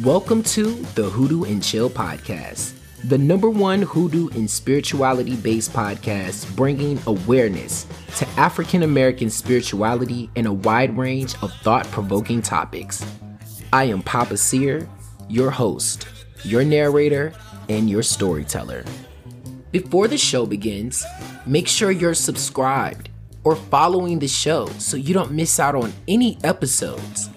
Welcome to the Hoodoo and Chill podcast, the number one hoodoo and spirituality based podcast bringing awareness to African American spirituality in a wide range of thought provoking topics. I am Papa Seer, your host, your narrator, and your storyteller. Before the show begins, make sure you're subscribed or following the show so you don't miss out on any episodes.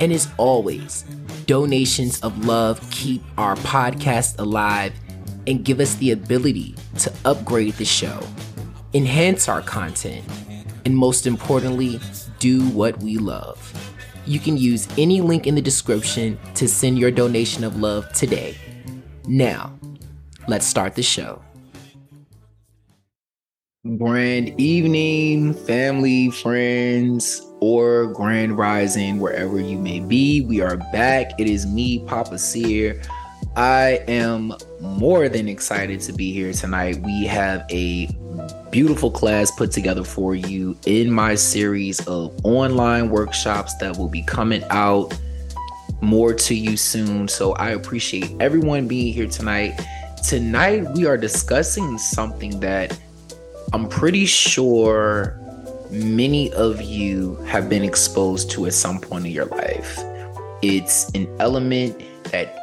And as always, donations of love keep our podcast alive and give us the ability to upgrade the show, enhance our content, and most importantly, do what we love. You can use any link in the description to send your donation of love today. Now, let's start the show. Grand evening, family, friends, or grand rising, wherever you may be. We are back. It is me, Papa Seer. I am more than excited to be here tonight. We have a beautiful class put together for you in my series of online workshops that will be coming out more to you soon. So I appreciate everyone being here tonight. Tonight, we are discussing something that I'm pretty sure many of you have been exposed to at some point in your life. It's an element that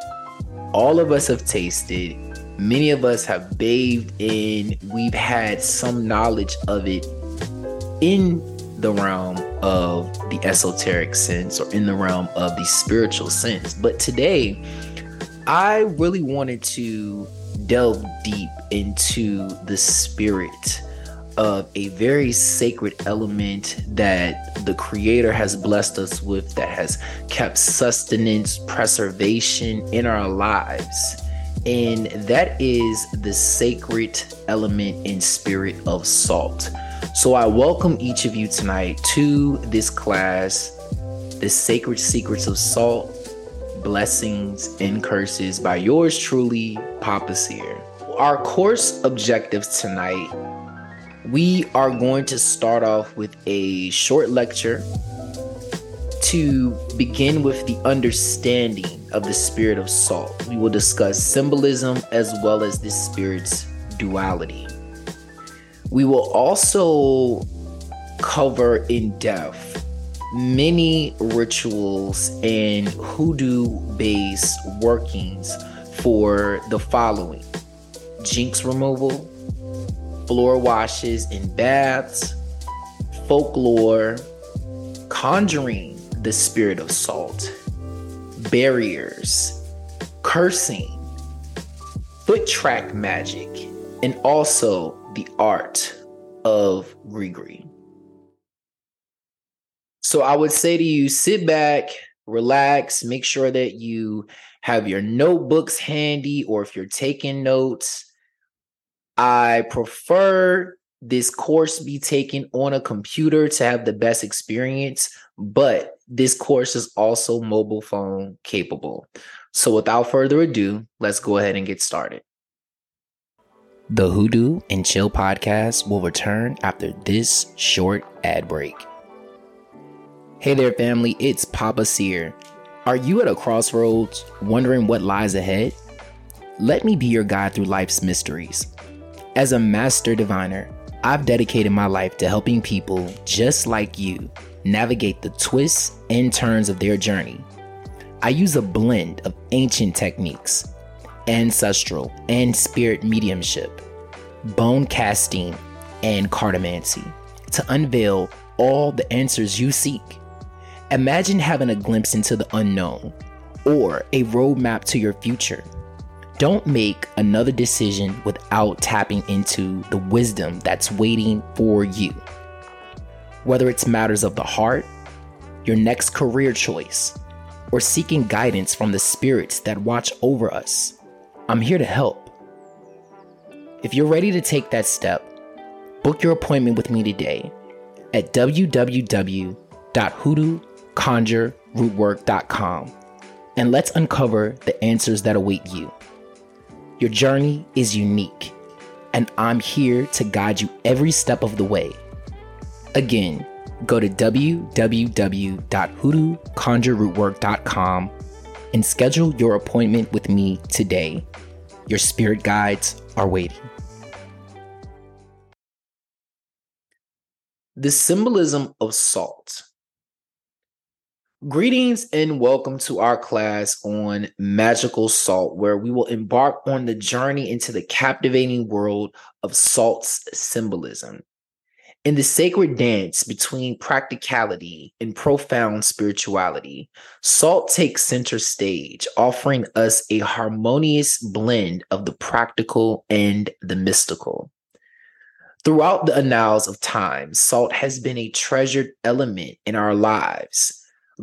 all of us have tasted, many of us have bathed in, we've had some knowledge of it in the realm of the esoteric sense or in the realm of the spiritual sense. But today, I really wanted to delve deep into the spirit of a very sacred element that the creator has blessed us with that has kept sustenance preservation in our lives. And that is the sacred element and spirit of salt. So i welcome each of you tonight to this class the sacred secrets of salt blessings and curses by yours truly papa seer. Our course objectives tonight we are going to start off with a short lecture to begin with the understanding of the spirit of salt. We will discuss symbolism as well as the spirit's duality. We will also cover in depth many rituals and hoodoo based workings for the following jinx removal, floor washes and baths, folklore, conjuring the spirit of salt, barriers, cursing, foot track magic, and also the art of grigri. So I would say to you, sit back, relax, make sure that you have your notebooks handy, or if you're taking notes, I prefer this course be taken on a computer to have the best experience, but this course is also mobile phone capable. So without further ado, let's go ahead and get started. The Hoodoo and Chill podcast will return after this short ad break. Hey there, family, it's Papa Seer. Are you at a crossroads wondering what lies ahead? Let me be your guide through life's mysteries. As a master diviner, I've dedicated my life to helping people just like you navigate the twists and turns of their journey. I use a blend of ancient techniques, ancestral and spirit mediumship, bone casting, and cartomancy to unveil all the answers you seek. Imagine having a glimpse into the unknown or a roadmap to your future don't make another decision without tapping into the wisdom that's waiting for you. Whether it's matters of the heart, your next career choice, or seeking guidance from the spirits that watch over us, I'm here to help. If you're ready to take that step, book your appointment with me today at www.hoodooconjurerootwork.com and let's uncover the answers that await you. Your journey is unique, and I'm here to guide you every step of the way. Again, go to www.hoodooconjurerootwork.com and schedule your appointment with me today. Your spirit guides are waiting. The symbolism of salt. Greetings and welcome to our class on magical salt, where we will embark on the journey into the captivating world of salt's symbolism. In the sacred dance between practicality and profound spirituality, salt takes center stage, offering us a harmonious blend of the practical and the mystical. Throughout the annals of time, salt has been a treasured element in our lives,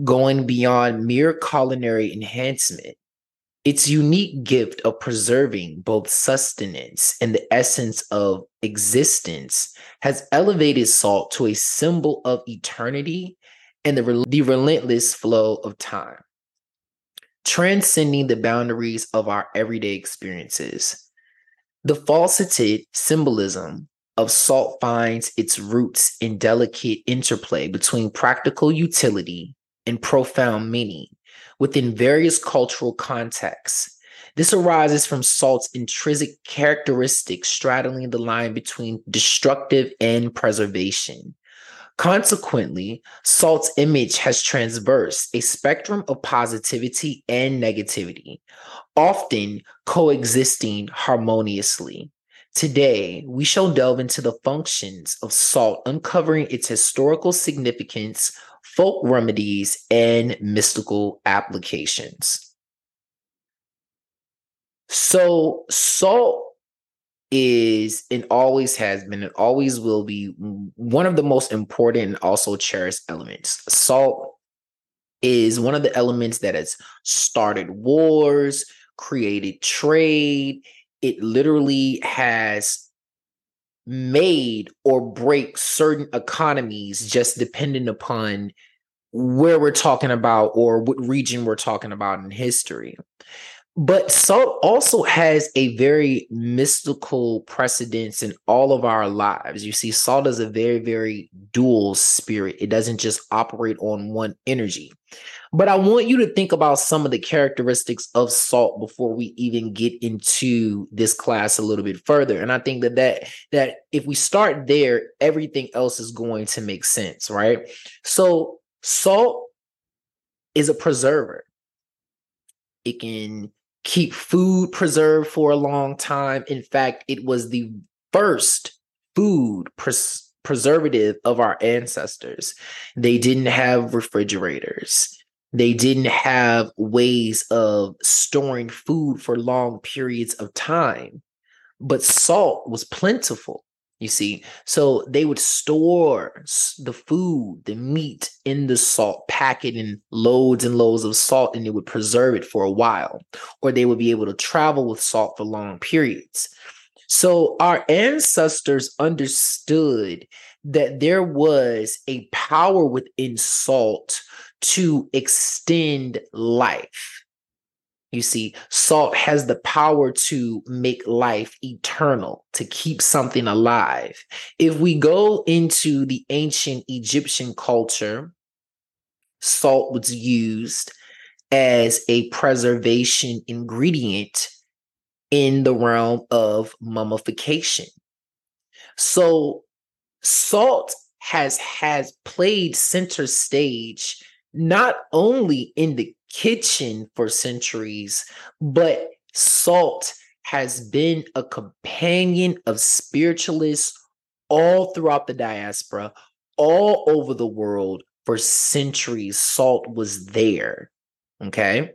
going beyond mere culinary enhancement its unique gift of preserving both sustenance and the essence of existence has elevated salt to a symbol of eternity and the, the relentless flow of time, transcending the boundaries of our everyday experiences. The faceted symbolism of salt finds its roots in delicate interplay between practical utility and profound meaning within various cultural contexts. This arises from salt's intrinsic characteristics straddling the line between destructive and preservation. Consequently, salt's image has transversed a spectrum of positivity and negativity, often coexisting harmoniously. Today, we shall delve into the functions of salt, uncovering its historical significance, folk remedies, and mystical applications. So, salt is and always has been and always will be one of the most important and also cherished elements. Salt is one of the elements that has started wars, created trade. It literally has made or break certain economies just depending upon where we're talking about or what region we're talking about in history. But salt also has a very mystical precedence in all of our lives. You see, salt is a very, very dual spirit. It doesn't just operate on one energy. But I want you to think about some of the characteristics of salt before we even get into this class a little bit further. And I think that that that if we start there, everything else is going to make sense, right? So salt is a preserver. It can keep food preserved for a long time. In fact, it was the first food pres- preservative of our ancestors. They didn't have refrigerators. They didn't have ways of storing food for long periods of time, but salt was plentiful. You see, so they would store the food, the meat in the salt, packet in loads and loads of salt, and they would preserve it for a while, or they would be able to travel with salt for long periods. So our ancestors understood that there was a power within salt to extend life. You see, salt has the power to make life eternal, to keep something alive. If we go into the ancient Egyptian culture, salt was used as a preservation ingredient in the realm of mummification. So, salt has has played center stage not only in the kitchen for centuries, but salt has been a companion of spiritualists all throughout the diaspora, all over the world for centuries. Salt was there. Okay.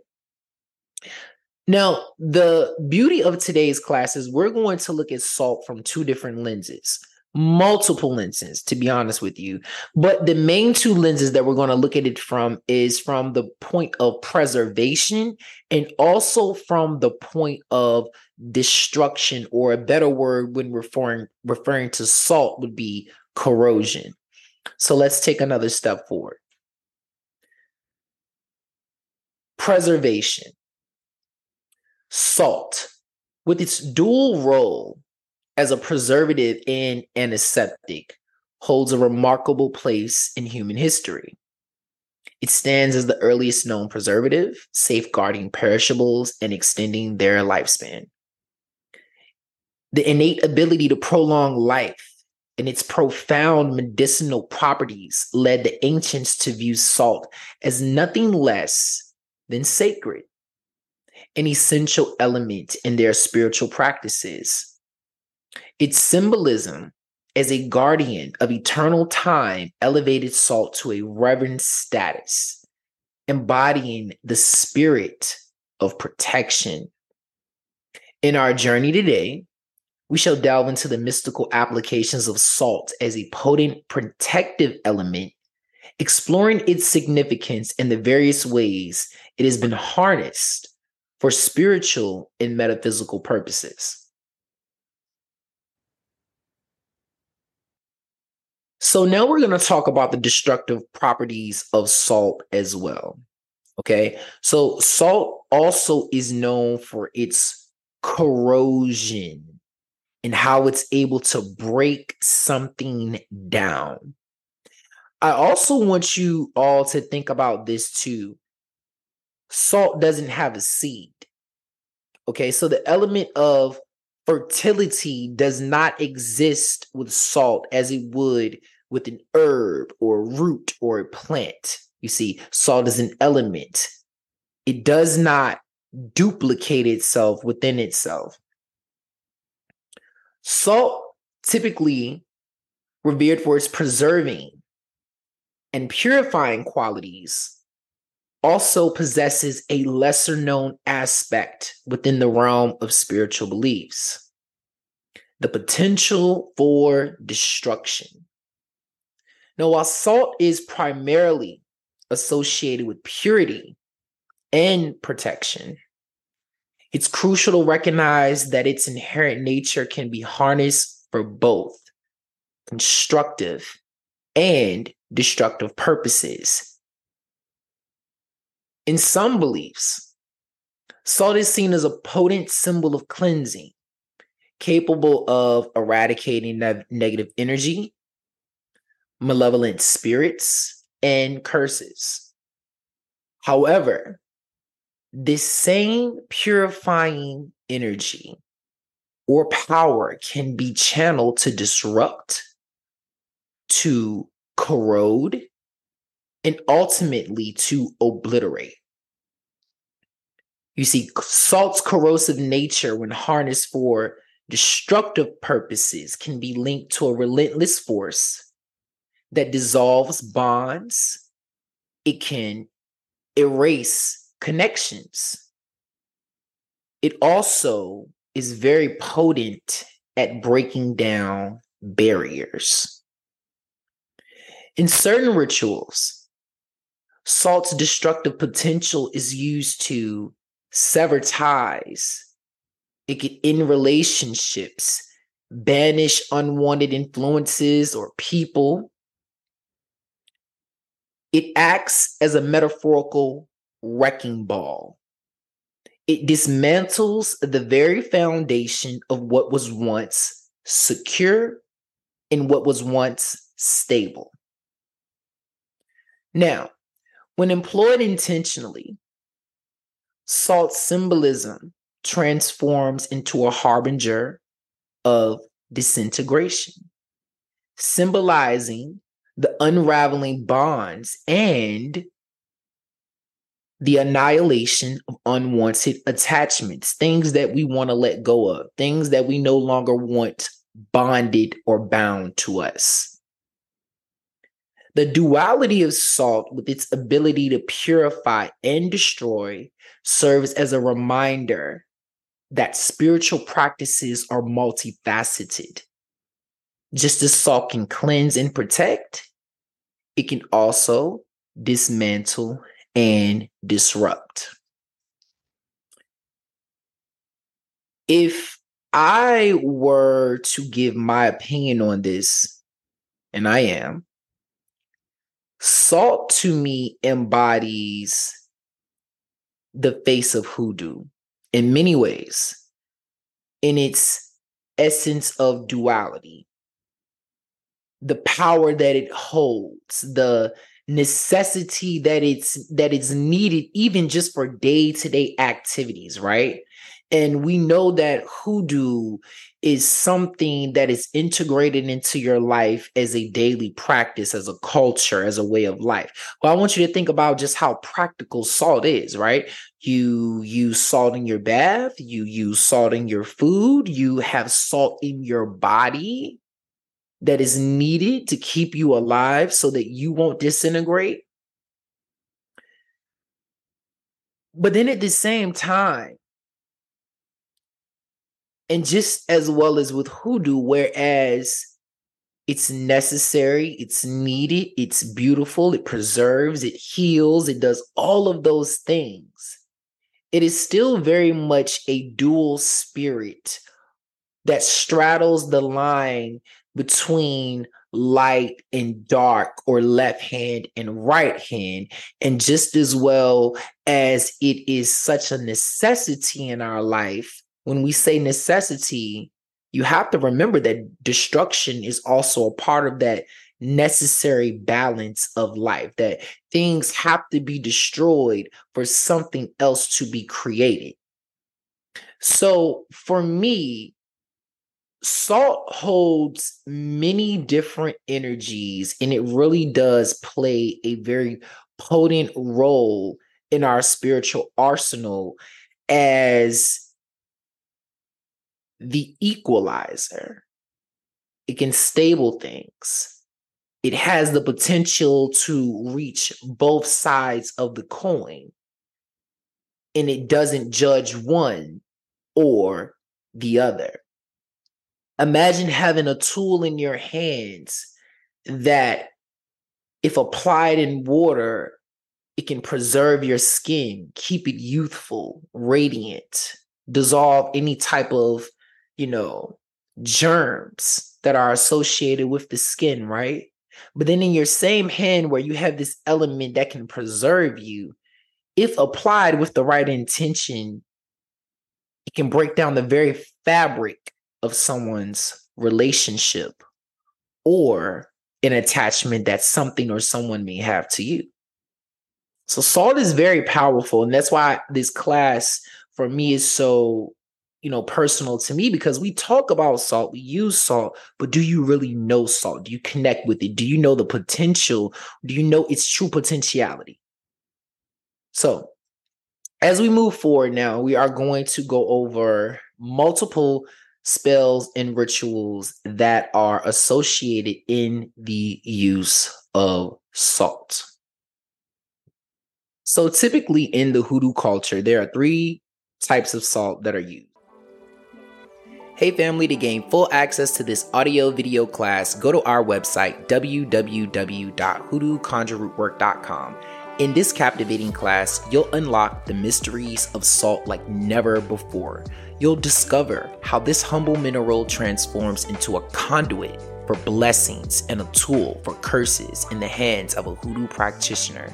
Now, the beauty of today's class is we're going to look at salt from two different lenses multiple lenses to be honest with you. But the main two lenses that we're going to look at it from is from the point of preservation and also from the point of destruction or a better word when referring referring to salt would be corrosion. So let's take another step forward. Preservation. Salt. With its dual role as a preservative and antiseptic holds a remarkable place in human history. It stands as the earliest known preservative, safeguarding perishables and extending their lifespan. The innate ability to prolong life and its profound medicinal properties led the ancients to view salt as nothing less than sacred, an essential element in their spiritual practices. Its symbolism as a guardian of eternal time elevated salt to a reverend status, embodying the spirit of protection. In our journey today, we shall delve into the mystical applications of salt as a potent protective element, exploring its significance and the various ways it has been harnessed for spiritual and metaphysical purposes. So now we're going to talk about the destructive properties of salt as well. Okay. So salt also is known for its corrosion and how it's able to break something down. I also want you all to think about this too. Salt doesn't have a seed. Okay. So the element of fertility does not exist with salt as it would with an herb or a root or a plant. You see, salt is an element. It does not duplicate itself within itself. Salt, typically revered for its preserving and purifying qualities, also possesses a lesser known aspect within the realm of spiritual beliefs the potential for destruction. Now, while salt is primarily associated with purity and protection, it's crucial to recognize that its inherent nature can be harnessed for both constructive and destructive purposes. In some beliefs, salt is seen as a potent symbol of cleansing, capable of eradicating ne- negative energy malevolent spirits, and curses. However, this same purifying energy or power can be channeled to disrupt, to corrode, and ultimately to obliterate. You see, salt's corrosive nature, when harnessed for destructive purposes, can be linked to a relentless force that dissolves bonds, it can erase connections. It also is very potent at breaking down barriers. In certain rituals, salt's destructive potential is used to sever ties. It can end relationships, banish unwanted influences or people, it acts as a metaphorical wrecking ball. It dismantles the very foundation of what was once secure and what was once stable. Now, when employed intentionally, salt symbolism transforms into a harbinger of disintegration, symbolizing the unraveling bonds and the annihilation of unwanted attachments, things that we want to let go of, things that we no longer want bonded or bound to us. The duality of salt, with its ability to purify and destroy, serves as a reminder that spiritual practices are multifaceted. Just as salt can cleanse and protect, it can also dismantle and disrupt. If I were to give my opinion on this, and I am, salt to me embodies the face of hoodoo in many ways, in its essence of duality the power that it holds, the necessity that it's that it's needed even just for day-to-day activities, right? And we know that hoodoo is something that is integrated into your life as a daily practice, as a culture, as a way of life. Well, I want you to think about just how practical salt is, right? You use salt in your bath, you use salt in your food, you have salt in your body that is needed to keep you alive so that you won't disintegrate. But then at the same time, and just as well as with hoodoo, whereas it's necessary, it's needed, it's beautiful, it preserves, it heals, it does all of those things. It is still very much a dual spirit that straddles the line between light and dark or left hand and right hand and just as well as it is such a necessity in our life when we say necessity you have to remember that destruction is also a part of that necessary balance of life that things have to be destroyed for something else to be created. So for me salt holds many different energies and it really does play a very potent role in our spiritual arsenal as the equalizer. It can stable things. It has the potential to reach both sides of the coin. And it doesn't judge one or the other. Imagine having a tool in your hands that, if applied in water, it can preserve your skin, keep it youthful, radiant, dissolve any type of, you know, germs that are associated with the skin, right? But then in your same hand, where you have this element that can preserve you, if applied with the right intention, it can break down the very fabric of someone's relationship or an attachment that something or someone may have to you. So salt is very powerful. And that's why this class for me is so, you know, personal to me because we talk about salt, we use salt, but do you really know salt? Do you connect with it? Do you know the potential? Do you know its true potentiality? So as we move forward now, we are going to go over multiple spells and rituals that are associated in the use of salt. So, typically in the hoodoo culture, there are three types of salt that are used. Hey, family, to gain full access to this audio video class, go to our website, www.hoodooconjurerootwork.com. In this captivating class, you'll unlock the mysteries of salt like never before you'll discover how this humble mineral transforms into a conduit for blessings and a tool for curses in the hands of a hoodoo practitioner.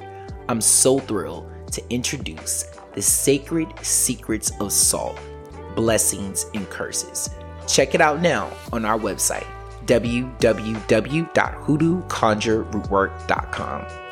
I'm so thrilled to introduce the sacred secrets of salt, blessings and curses. Check it out now on our website, www.hoodooconjurerootwork.com.